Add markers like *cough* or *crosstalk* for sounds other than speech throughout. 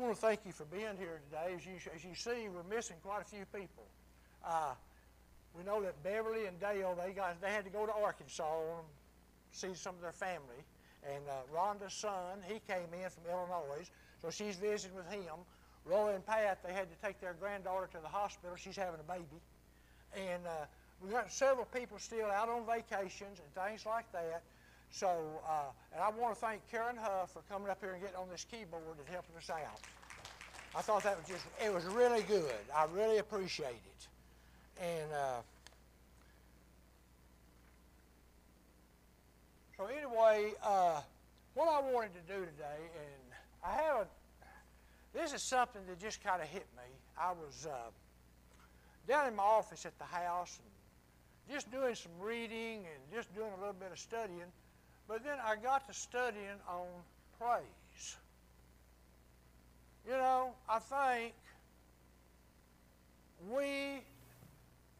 want to thank you for being here today. As you, as you see, we're missing quite a few people. Uh, we know that Beverly and Dale, they got they had to go to Arkansas and see some of their family. And uh, Rhonda's son, he came in from Illinois, so she's visiting with him. Roy and Pat, they had to take their granddaughter to the hospital. She's having a baby. And uh, we got several people still out on vacations and things like that. So, uh, and I want to thank Karen Huff for coming up here and getting on this keyboard and helping us out. I thought that was just, it was really good. I really appreciate it. And uh, so anyway, uh, what I wanted to do today, and I haven't, this is something that just kind of hit me. I was uh, down in my office at the house and just doing some reading and just doing a little bit of studying. But then I got to studying on praise. You know, I think we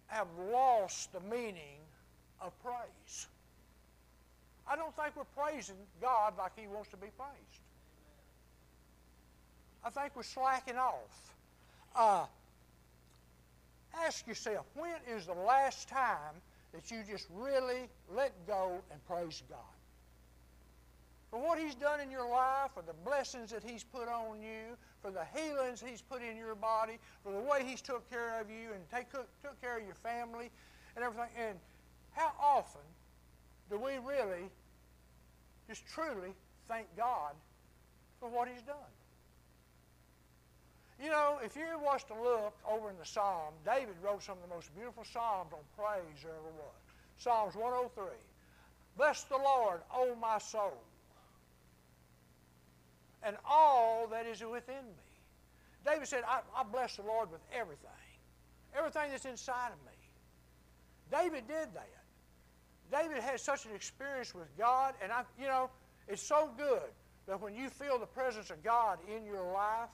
have lost the meaning of praise. I don't think we're praising God like He wants to be praised. I think we're slacking off. Uh, ask yourself, when is the last time that you just really let go and praise God? For what He's done in your life, for the blessings that He's put on you, for the healings He's put in your body, for the way He's took care of you and take, took care of your family and everything. And how often do we really just truly thank God for what He's done? You know, if you was to look over in the Psalm, David wrote some of the most beautiful Psalms on praise there ever was. Psalms 103. Bless the Lord, O my soul, and all that is within me. David said, I, I bless the Lord with everything, everything that's inside of me. David did that. David had such an experience with God, and I, you know, it's so good that when you feel the presence of God in your life,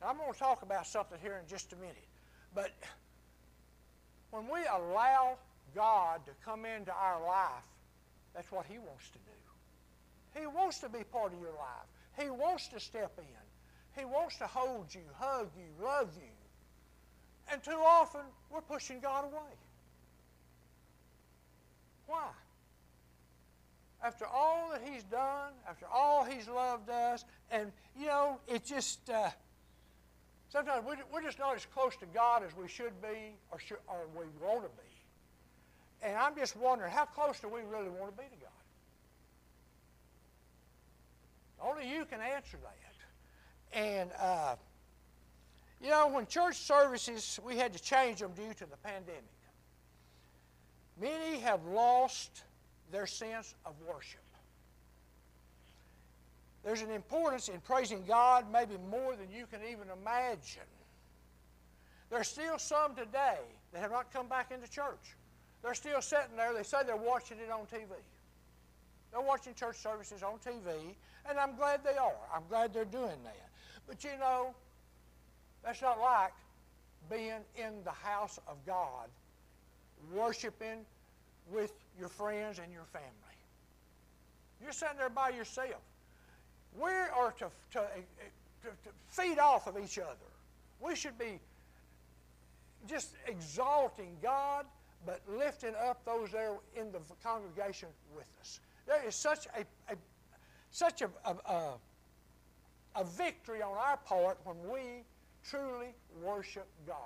and I'm going to talk about something here in just a minute, but when we allow God to come into our life, that's what He wants to do. He wants to be part of your life. He wants to step in. He wants to hold you, hug you, love you. And too often, we're pushing God away. Why? After all that He's done, after all He's loved us, and, you know, it just, uh, sometimes we're just not as close to God as we should be or, should, or we want to be. And I'm just wondering, how close do we really want to be to God? You can answer that. And, uh, you know, when church services, we had to change them due to the pandemic. Many have lost their sense of worship. There's an importance in praising God maybe more than you can even imagine. There's still some today that have not come back into church. They're still sitting there. They say they're watching it on TV. They're watching church services on TV, and I'm glad they are. I'm glad they're doing that. But you know, that's not like being in the house of God, worshiping with your friends and your family. You're sitting there by yourself. We are to, to, eh, eh, to, to feed off of each other. We should be just exalting God, but lifting up those there in the congregation with us. There is such a, a such a, a, a, victory on our part when we truly worship God.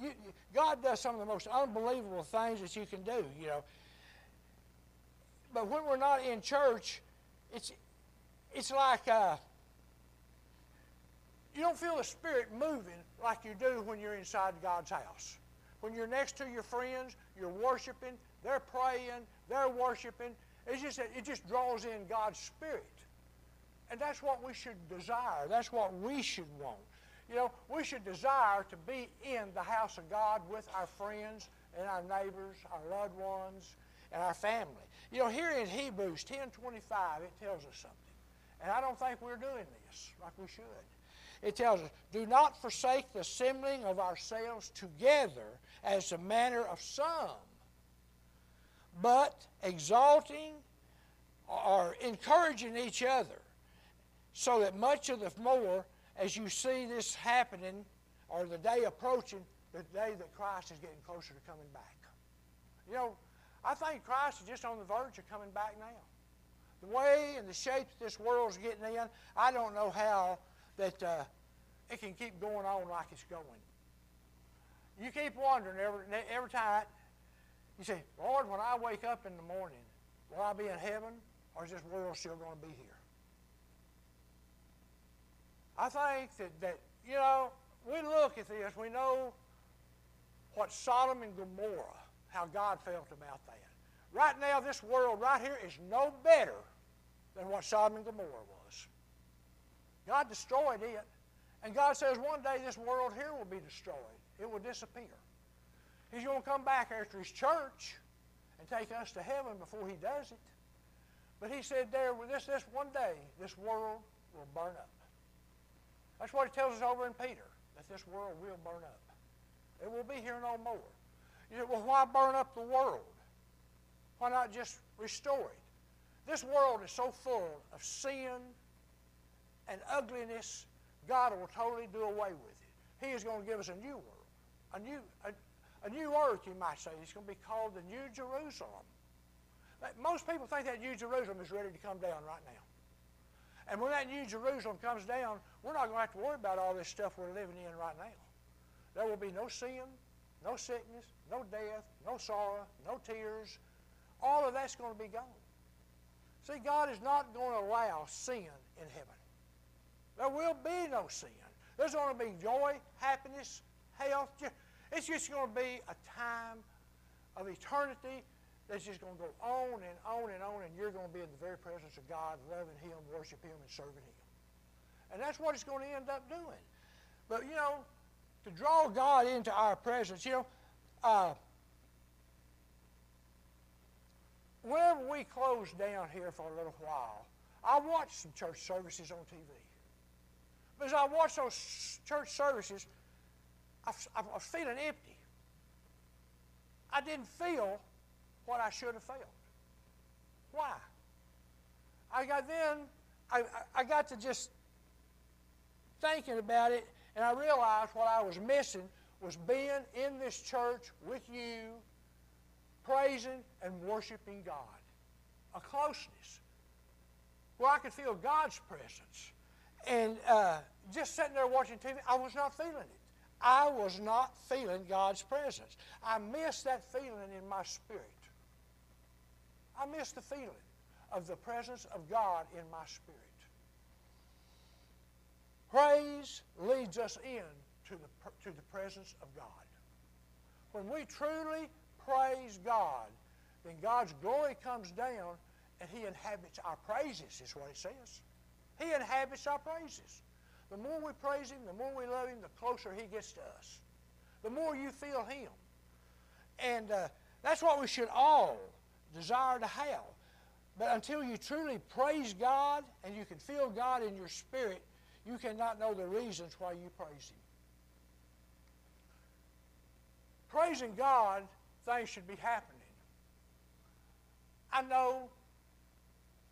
You, you, God does some of the most unbelievable things that you can do, you know. But when we're not in church, it's, it's like uh, you don't feel the Spirit moving like you do when you're inside God's house. When you're next to your friends, you're worshiping, they're praying, they're worshiping, it's just it just draws in God's Spirit. And that's what we should desire. That's what we should want. You know, we should desire to be in the house of God with our friends and our neighbors, our loved ones, and our family. You know, here in Hebrews 10.25, it tells us something. And I don't think we're doing this like we should. It tells us, do not forsake the assembling of ourselves together as the manner of some, but exalting or encouraging each other, so that much of the more as you see this happening, or the day approaching, the day that Christ is getting closer to coming back. You know, I think Christ is just on the verge of coming back now. The way and the shape that this world's getting in, I don't know how that uh, it can keep going on like it's going. You keep wondering every, every time. You say, Lord, when I wake up in the morning, will I be in heaven or is this world still going to be here? I think that, that, you know, we look at this, we know what Sodom and Gomorrah, how God felt about that. Right now, this world right here is no better than what Sodom and Gomorrah was. God destroyed it. And God says one day this world here will be destroyed. It will disappear. He's going to come back after his church and take us to heaven before he does it. But he said there, this, this one day, this world will burn up. That's what he tells us over in Peter, that this world will burn up. It will be here no more. You say, well, why burn up the world? Why not just restore it? This world is so full of sin and ugliness, God will totally do away with it. He is going to give us a new world, a new, a, a new earth, you might say. It's going to be called the New Jerusalem. Most people think that New Jerusalem is ready to come down right now. And when that New Jerusalem comes down, we're not going to have to worry about all this stuff we're living in right now. There will be no sin, no sickness, no death, no sorrow, no tears. All of that's going to be gone. See, God is not going to allow sin in heaven. There will be no sin. There's going to be joy, happiness, health. It's just going to be a time of eternity that's just going to go on and on and on, and you're going to be in the very presence of God, loving Him, worshiping Him, and serving Him. And that's what it's going to end up doing. But, you know, to draw God into our presence, you know, uh, whenever we close down here for a little while, I watch some church services on TV. But as I watch those church services, I, was feeling empty. I didn't feel what I should have felt. Why? I got then, I, I got to just thinking about it, and I realized what I was missing was being in this church with you, praising and worshiping God. A closeness where I could feel God's presence. And uh, just sitting there watching TV, I was not feeling it. I was not feeling God's presence. I missed that feeling in my spirit. I missed the feeling of the presence of God in my spirit. Praise leads us in to the, to the presence of God. When we truly praise God, then God's glory comes down and He inhabits our praises, is what it says. He inhabits our praises. The more we praise Him, the more we love Him, the closer He gets to us. The more you feel Him. And uh, that's what we should all desire to have. But until you truly praise God and you can feel God in your spirit, you cannot know the reasons why you praise Him. Praising God, things should be happening. I know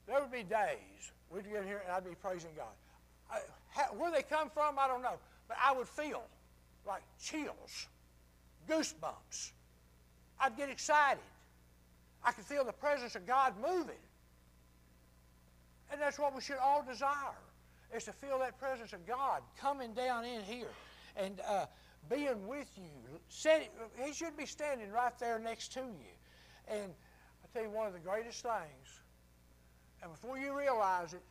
there would be days we'd get here and I'd be praising God. Where they come from, I don't know. But I would feel like chills, goosebumps. I'd get excited. I could feel the presence of God moving. And that's what we should all desire, is to feel that presence of God coming down in here and uh, being with you. he should be standing right there next to you. And I tell you, one of the greatest things, and before you realize it,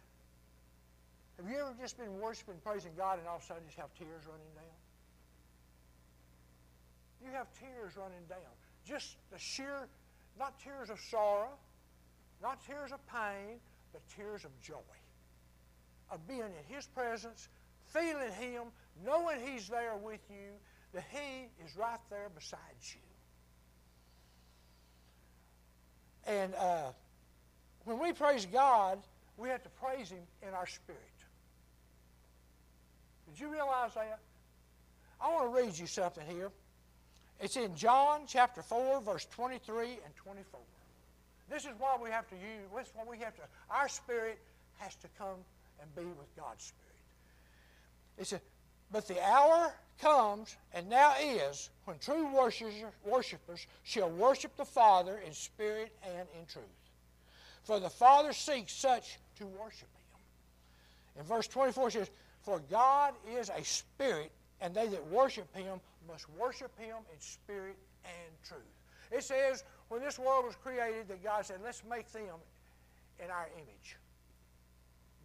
have you ever just been worshiping, praising God, and all of a sudden just have tears running down? You have tears running down. Just the sheer not tears of sorrow, not tears of pain, but tears of joy. Of being in His presence, feeling Him, knowing He's there with you, that He is right there beside you. And uh, when we praise God, we have to praise Him in our spirit. Did you realize that? I want to read you something here. It's in John chapter 4, verse 23 and 24. This is why we have to use, this is why we have to, our spirit has to come and be with God's spirit. It says, But the hour comes, and now is, when true worshipers shall worship the Father in spirit and in truth. For the Father seeks such to worship him. In verse 24 it says, For God is a spirit, and they that worship him must worship him in spirit and truth. It says, when this world was created, that God said, let's make them in our image.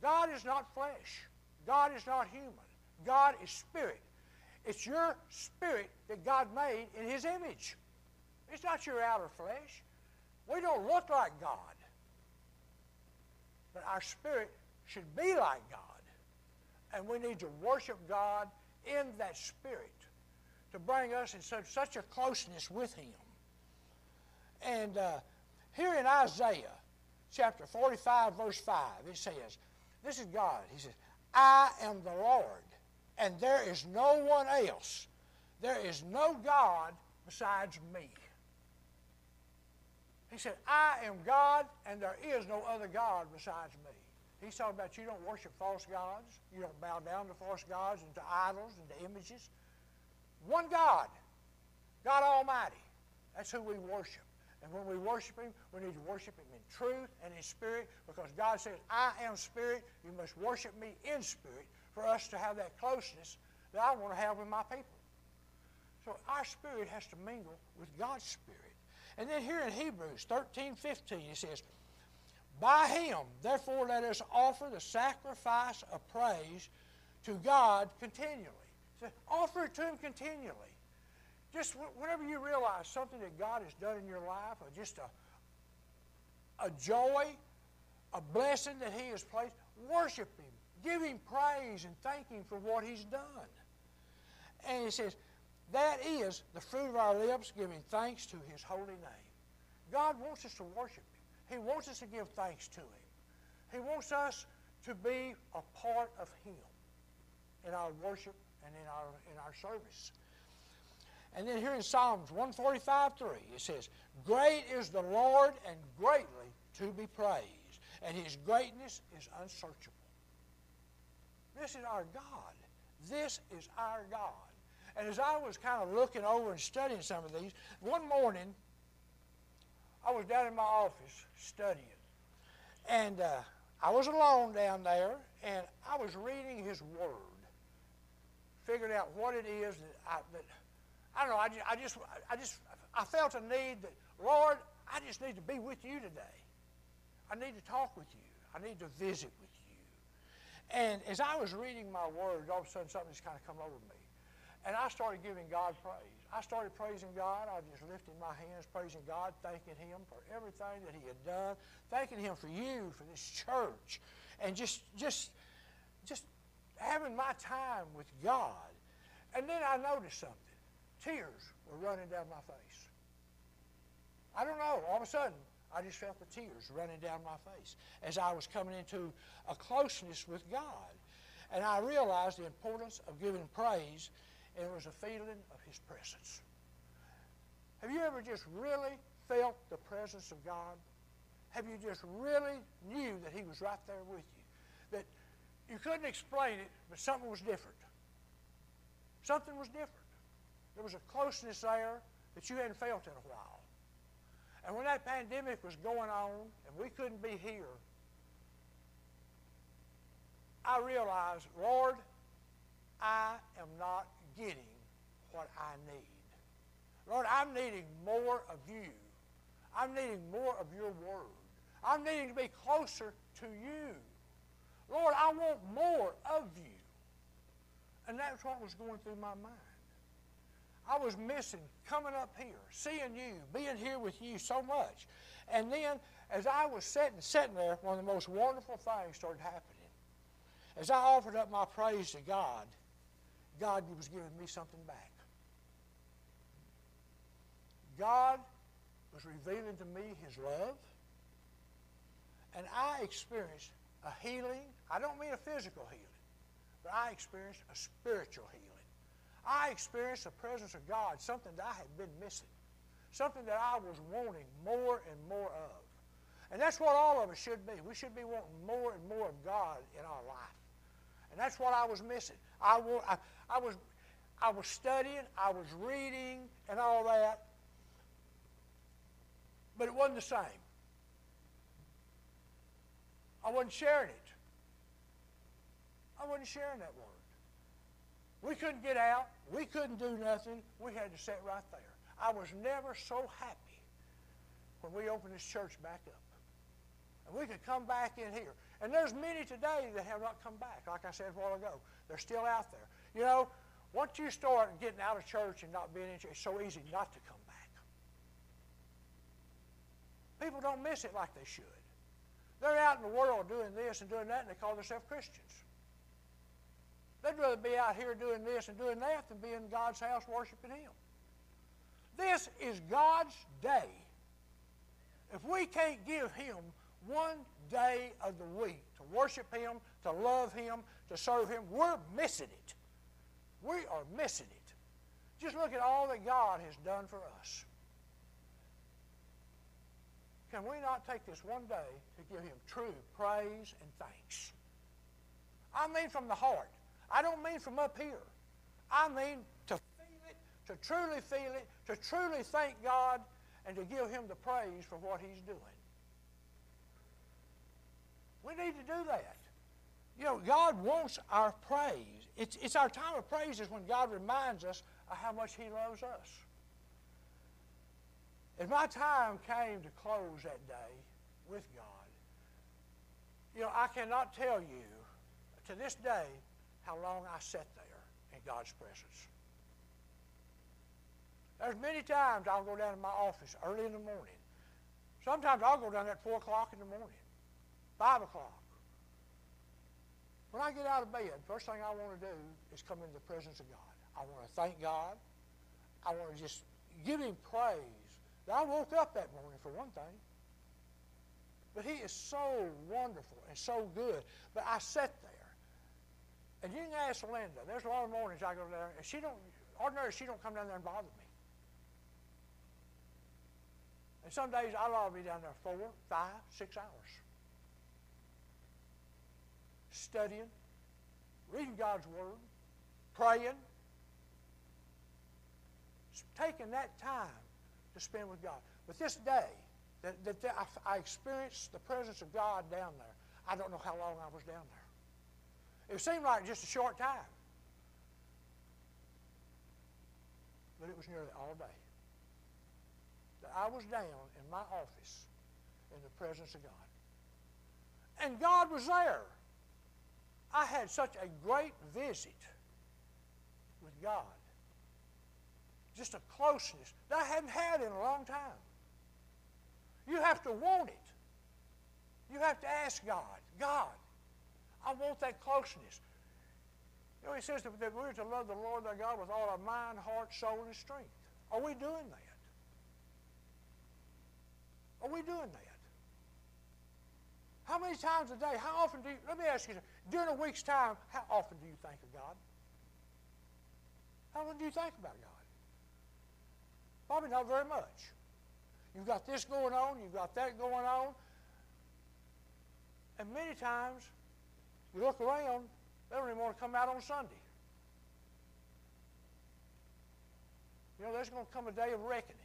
God is not flesh. God is not human. God is spirit. It's your spirit that God made in His image. It's not your outer flesh. We don't look like God. But our spirit should be like God. And we need to worship God in that spirit to bring us in such, such a closeness with Him. And uh, here in Isaiah chapter 45, verse 5, it says, This is God. He says, I am the Lord, and there is no one else. There is no God besides me. He said, I am God, and there is no other God besides me. He's talking about you don't worship false gods. You don't bow down to false gods and to idols and to images. One God, God Almighty. That's who we worship. And when we worship Him, we need to worship Him in truth and in spirit because God says, I am spirit. You must worship me in spirit for us to have that closeness that I want to have with my people. So our spirit has to mingle with God's spirit. And then here in Hebrews 13, 15, it says, By him, therefore, let us offer the sacrifice of praise to God continually. So offer it to him continually. Just whenever you realize something that God has done in your life, or just a, a joy, a blessing that He has placed, worship Him. Give Him praise and thank Him for what He's done. And He says, that is the fruit of our lips, giving thanks to His holy name. God wants us to worship. He wants us to give thanks to Him. He wants us to be a part of Him in our worship and in our, in our service. And then here in Psalms 145 3, it says, Great is the Lord and greatly to be praised, and his greatness is unsearchable. This is our God. This is our God. And as I was kind of looking over and studying some of these, one morning I was down in my office studying. And uh, I was alone down there, and I was reading His Word, figuring out what it is that, I, that I don't know. I just, I just, I just, I felt a need that, Lord, I just need to be with you today. I need to talk with you. I need to visit with you. And as I was reading my word, all of a sudden something just kind of come over me. And I started giving God praise. I started praising God. I just lifted my hands, praising God, thanking Him for everything that He had done, thanking Him for you, for this church, and just, just, just having my time with God. And then I noticed something tears were running down my face. I don't know. All of a sudden, I just felt the tears running down my face as I was coming into a closeness with God. And I realized the importance of giving praise, and it was a feeling of His presence. Have you ever just really felt the presence of God? Have you just really knew that He was right there with you? That you couldn't explain it, but something was different. Something was different. There was a closeness there that you hadn't felt in a while. And when that pandemic was going on and we couldn't be here, I realized, Lord, I am not getting what I need. Lord, I'm needing more of you. I'm needing more of your word. I'm needing to be closer to you. Lord, I want more of you. And that's what was going through my mind. I was missing coming up here, seeing you, being here with you so much. And then, as I was sitting, sitting there, one of the most wonderful things started happening. As I offered up my praise to God, God was giving me something back. God was revealing to me His love, and I experienced a healing. I don't mean a physical healing, but I experienced a spiritual healing. I experienced the presence of God, something that I had been missing, something that I was wanting more and more of. And that's what all of us should be. We should be wanting more and more of God in our life. And that's what I was missing. I, I, I, was, I was studying, I was reading, and all that, but it wasn't the same. I wasn't sharing it. I wasn't sharing that word. We couldn't get out. We couldn't do nothing. We had to sit right there. I was never so happy when we opened this church back up. And we could come back in here. And there's many today that have not come back. Like I said a while ago, they're still out there. You know, once you start getting out of church and not being in church, it's so easy not to come back. People don't miss it like they should. They're out in the world doing this and doing that, and they call themselves Christians. They'd rather be out here doing this and doing that than be in God's house worshiping Him. This is God's day. If we can't give Him one day of the week to worship Him, to love Him, to serve Him, we're missing it. We are missing it. Just look at all that God has done for us. Can we not take this one day to give Him true praise and thanks? I mean from the heart. I don't mean from up here. I mean to feel it, to truly feel it, to truly thank God, and to give Him the praise for what He's doing. We need to do that. You know, God wants our praise. It's, it's our time of praise is when God reminds us of how much He loves us. As my time came to close that day with God, you know, I cannot tell you to this day how long I sat there in God's presence. There's many times I'll go down to my office early in the morning. Sometimes I'll go down at 4 o'clock in the morning, 5 o'clock. When I get out of bed, first thing I want to do is come into the presence of God. I want to thank God. I want to just give Him praise. I woke up that morning for one thing. But He is so wonderful and so good. But I sat there. And you can ask Linda. There's a lot of mornings I go there, and she don't, ordinarily, she don't come down there and bother me. And some days I'll be down there four, five, six hours studying, reading God's Word, praying, taking that time to spend with God. But this day, that, that, that I, I experienced the presence of God down there. I don't know how long I was down there. It seemed like just a short time. But it was nearly all day that I was down in my office in the presence of God. And God was there. I had such a great visit with God. Just a closeness that I hadn't had in a long time. You have to want it. You have to ask God, God, I want that closeness. You know, he says that we're to love the Lord our God with all our mind, heart, soul, and strength. Are we doing that? Are we doing that? How many times a day? How often do you, let me ask you, during a week's time, how often do you think of God? How often do you think about God? Probably not very much. You've got this going on, you've got that going on. And many times, you look around, they don't even want to come out on Sunday. You know, there's going to come a day of reckoning.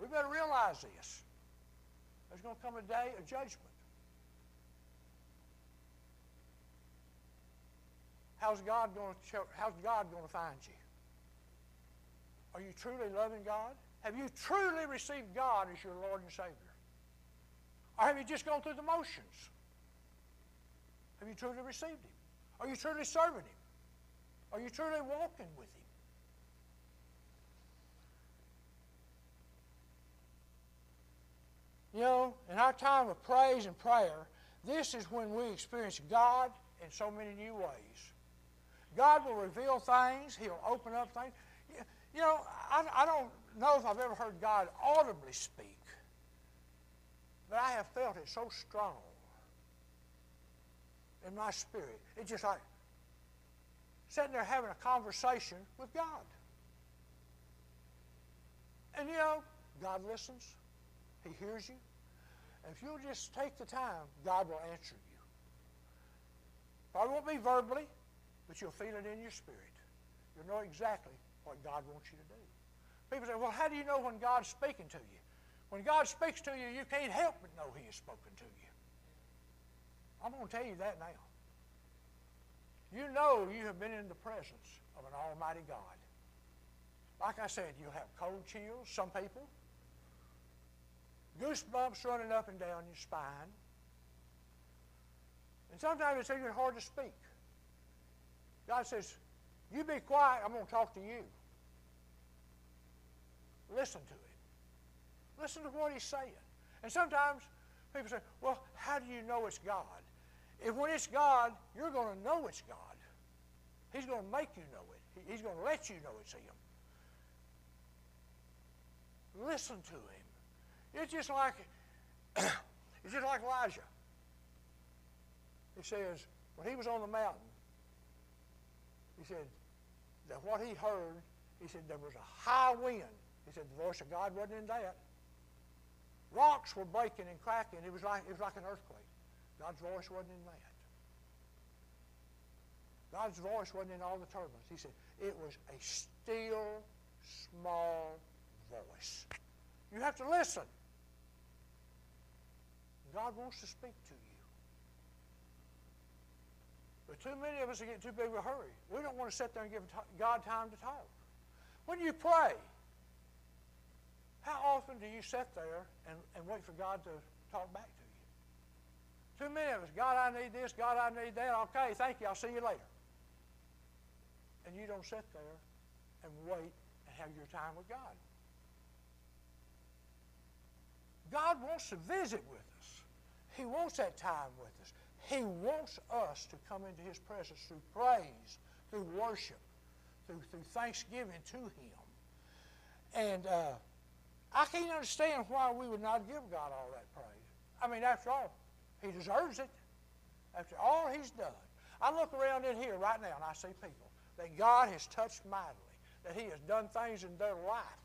We better realize this. There's going to come a day of judgment. How's God going to how's God going to find you? Are you truly loving God? Have you truly received God as your Lord and Savior? Or have you just gone through the motions? Have you truly received Him? Are you truly serving Him? Are you truly walking with Him? You know, in our time of praise and prayer, this is when we experience God in so many new ways. God will reveal things. He'll open up things. You know, I, I don't know if I've ever heard God audibly speak, but I have felt it so strong in my spirit. It's just like sitting there having a conversation with God. And you know, God listens. He hears you. If you'll just take the time, God will answer you. Probably won't be verbally. But you'll feel it in your spirit. You'll know exactly what God wants you to do. People say, well, how do you know when God's speaking to you? When God speaks to you, you can't help but know He has spoken to you. I'm going to tell you that now. You know you have been in the presence of an Almighty God. Like I said, you'll have cold chills, some people, goosebumps running up and down your spine. And sometimes it's even hard to speak. God says, You be quiet, I'm going to talk to you. Listen to it. Listen to what he's saying. And sometimes people say, Well, how do you know it's God? If when it's God, you're going to know it's God. He's going to make you know it. He's going to let you know it's Him. Listen to Him. It's just like *clears throat* it's just like Elijah. He says when he was on the mountain, he said that what he heard, he said there was a high wind. He said the voice of God wasn't in that. Rocks were breaking and cracking. It was like it was like an earthquake. God's voice wasn't in that. God's voice wasn't in all the turbulence. He said it was a still, small voice. You have to listen. God wants to speak to you. But too many of us are getting too big of a hurry. We don't want to sit there and give God time to talk. When you pray, how often do you sit there and, and wait for God to talk back to you? Too many of us, God, I need this, God, I need that. Okay, thank you, I'll see you later and you don't sit there and wait and have your time with God. God wants to visit with us. He wants that time with us. He wants us to come into His presence through praise, through worship, through, through thanksgiving to Him. And uh, I can't understand why we would not give God all that praise. I mean, after all, He deserves it. After all He's done. I look around in here right now and I see people that God has touched mightily, that He has done things in their life,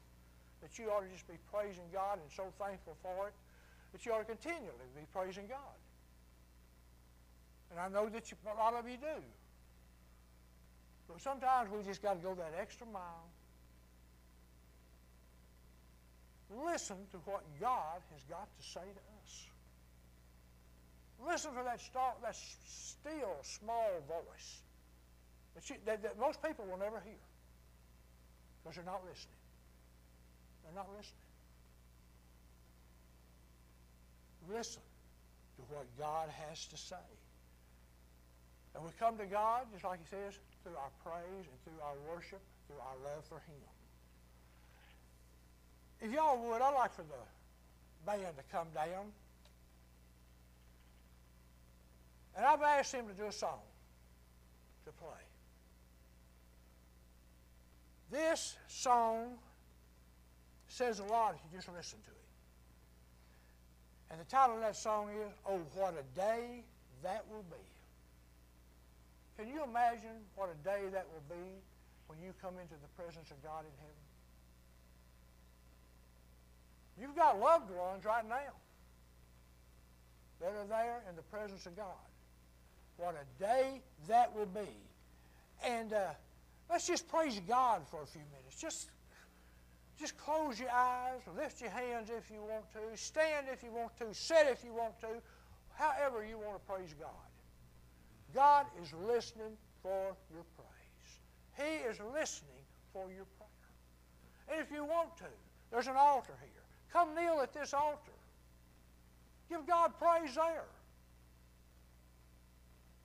that you ought to just be praising God and so thankful for it, that you ought to continually be praising God. And I know that you, a lot of you do. But sometimes we just got to go that extra mile. Listen to what God has got to say to us. Listen for that, star, that still small voice that, you, that, that most people will never hear because they're not listening. They're not listening. Listen to what God has to say. And we come to God, just like he says, through our praise and through our worship, through our love for him. If y'all would, I'd like for the band to come down. And I've asked him to do a song to play. This song says a lot if you just listen to it. And the title of that song is, Oh, What a Day That Will Be. Can you imagine what a day that will be when you come into the presence of God in heaven? You've got loved ones right now that are there in the presence of God. What a day that will be. And uh, Let's just praise God for a few minutes. Just, just close your eyes, lift your hands if you want to, stand if you want to, sit if you want to, however you want to praise God. God is listening for your praise. He is listening for your prayer. And if you want to, there's an altar here. Come kneel at this altar. Give God praise there.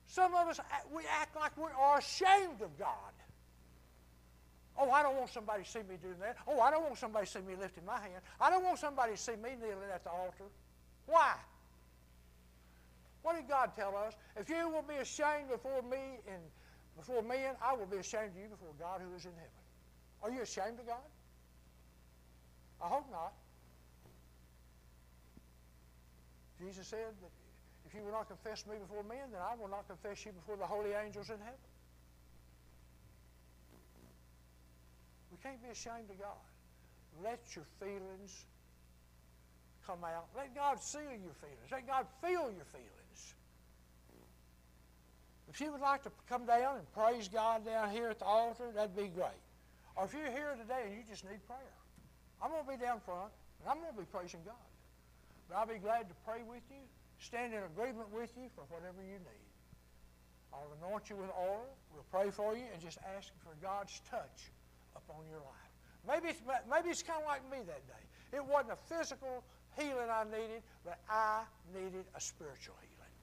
Some of us, we act like we are ashamed of God. Oh, I don't want somebody to see me doing that. Oh, I don't want somebody to see me lifting my hand. I don't want somebody to see me kneeling at the altar. Why? What did God tell us? If you will be ashamed before me and before men, I will be ashamed of you before God who is in heaven. Are you ashamed of God? I hope not. Jesus said that if you will not confess me before men, then I will not confess you before the holy angels in heaven. We can't be ashamed of God. Let your feelings come out. Let God see your feelings. Let God feel your feelings. If you would like to come down and praise God down here at the altar, that'd be great. Or if you're here today and you just need prayer, I'm going to be down front and I'm going to be praising God. But I'll be glad to pray with you, stand in agreement with you for whatever you need. I'll anoint you with oil. We'll pray for you and just ask for God's touch upon your life. Maybe it's, maybe it's kind of like me that day. It wasn't a physical healing I needed, but I needed a spiritual healing.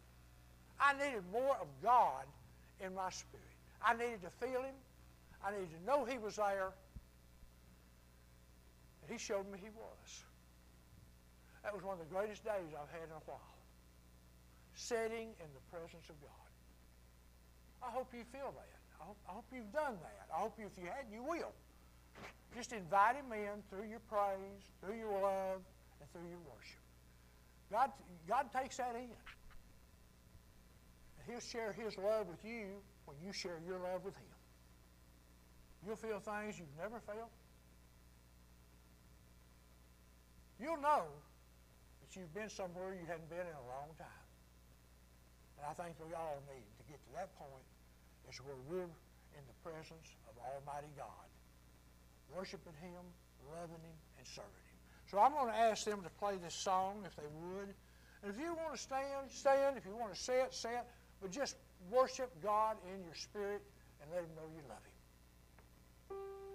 I needed more of God in my spirit. I needed to feel Him. I needed to know He was there. And He showed me He was. That was one of the greatest days I've had in a while. Sitting in the presence of God. I hope you feel that. I hope, I hope you've done that. I hope you, if you hadn't, you will. Just invite him in through your praise, through your love, and through your worship. God, God takes that in. And he'll share his love with you when you share your love with him. You'll feel things you've never felt. You'll know that you've been somewhere you hadn't been in a long time. And I think we all need to get to that point is where we're in the presence of Almighty God, worshiping Him, loving Him, and serving. So I'm going to ask them to play this song if they would. And if you want to stand, stand. If you want to sit, sit. But just worship God in your spirit and let Him know you love Him.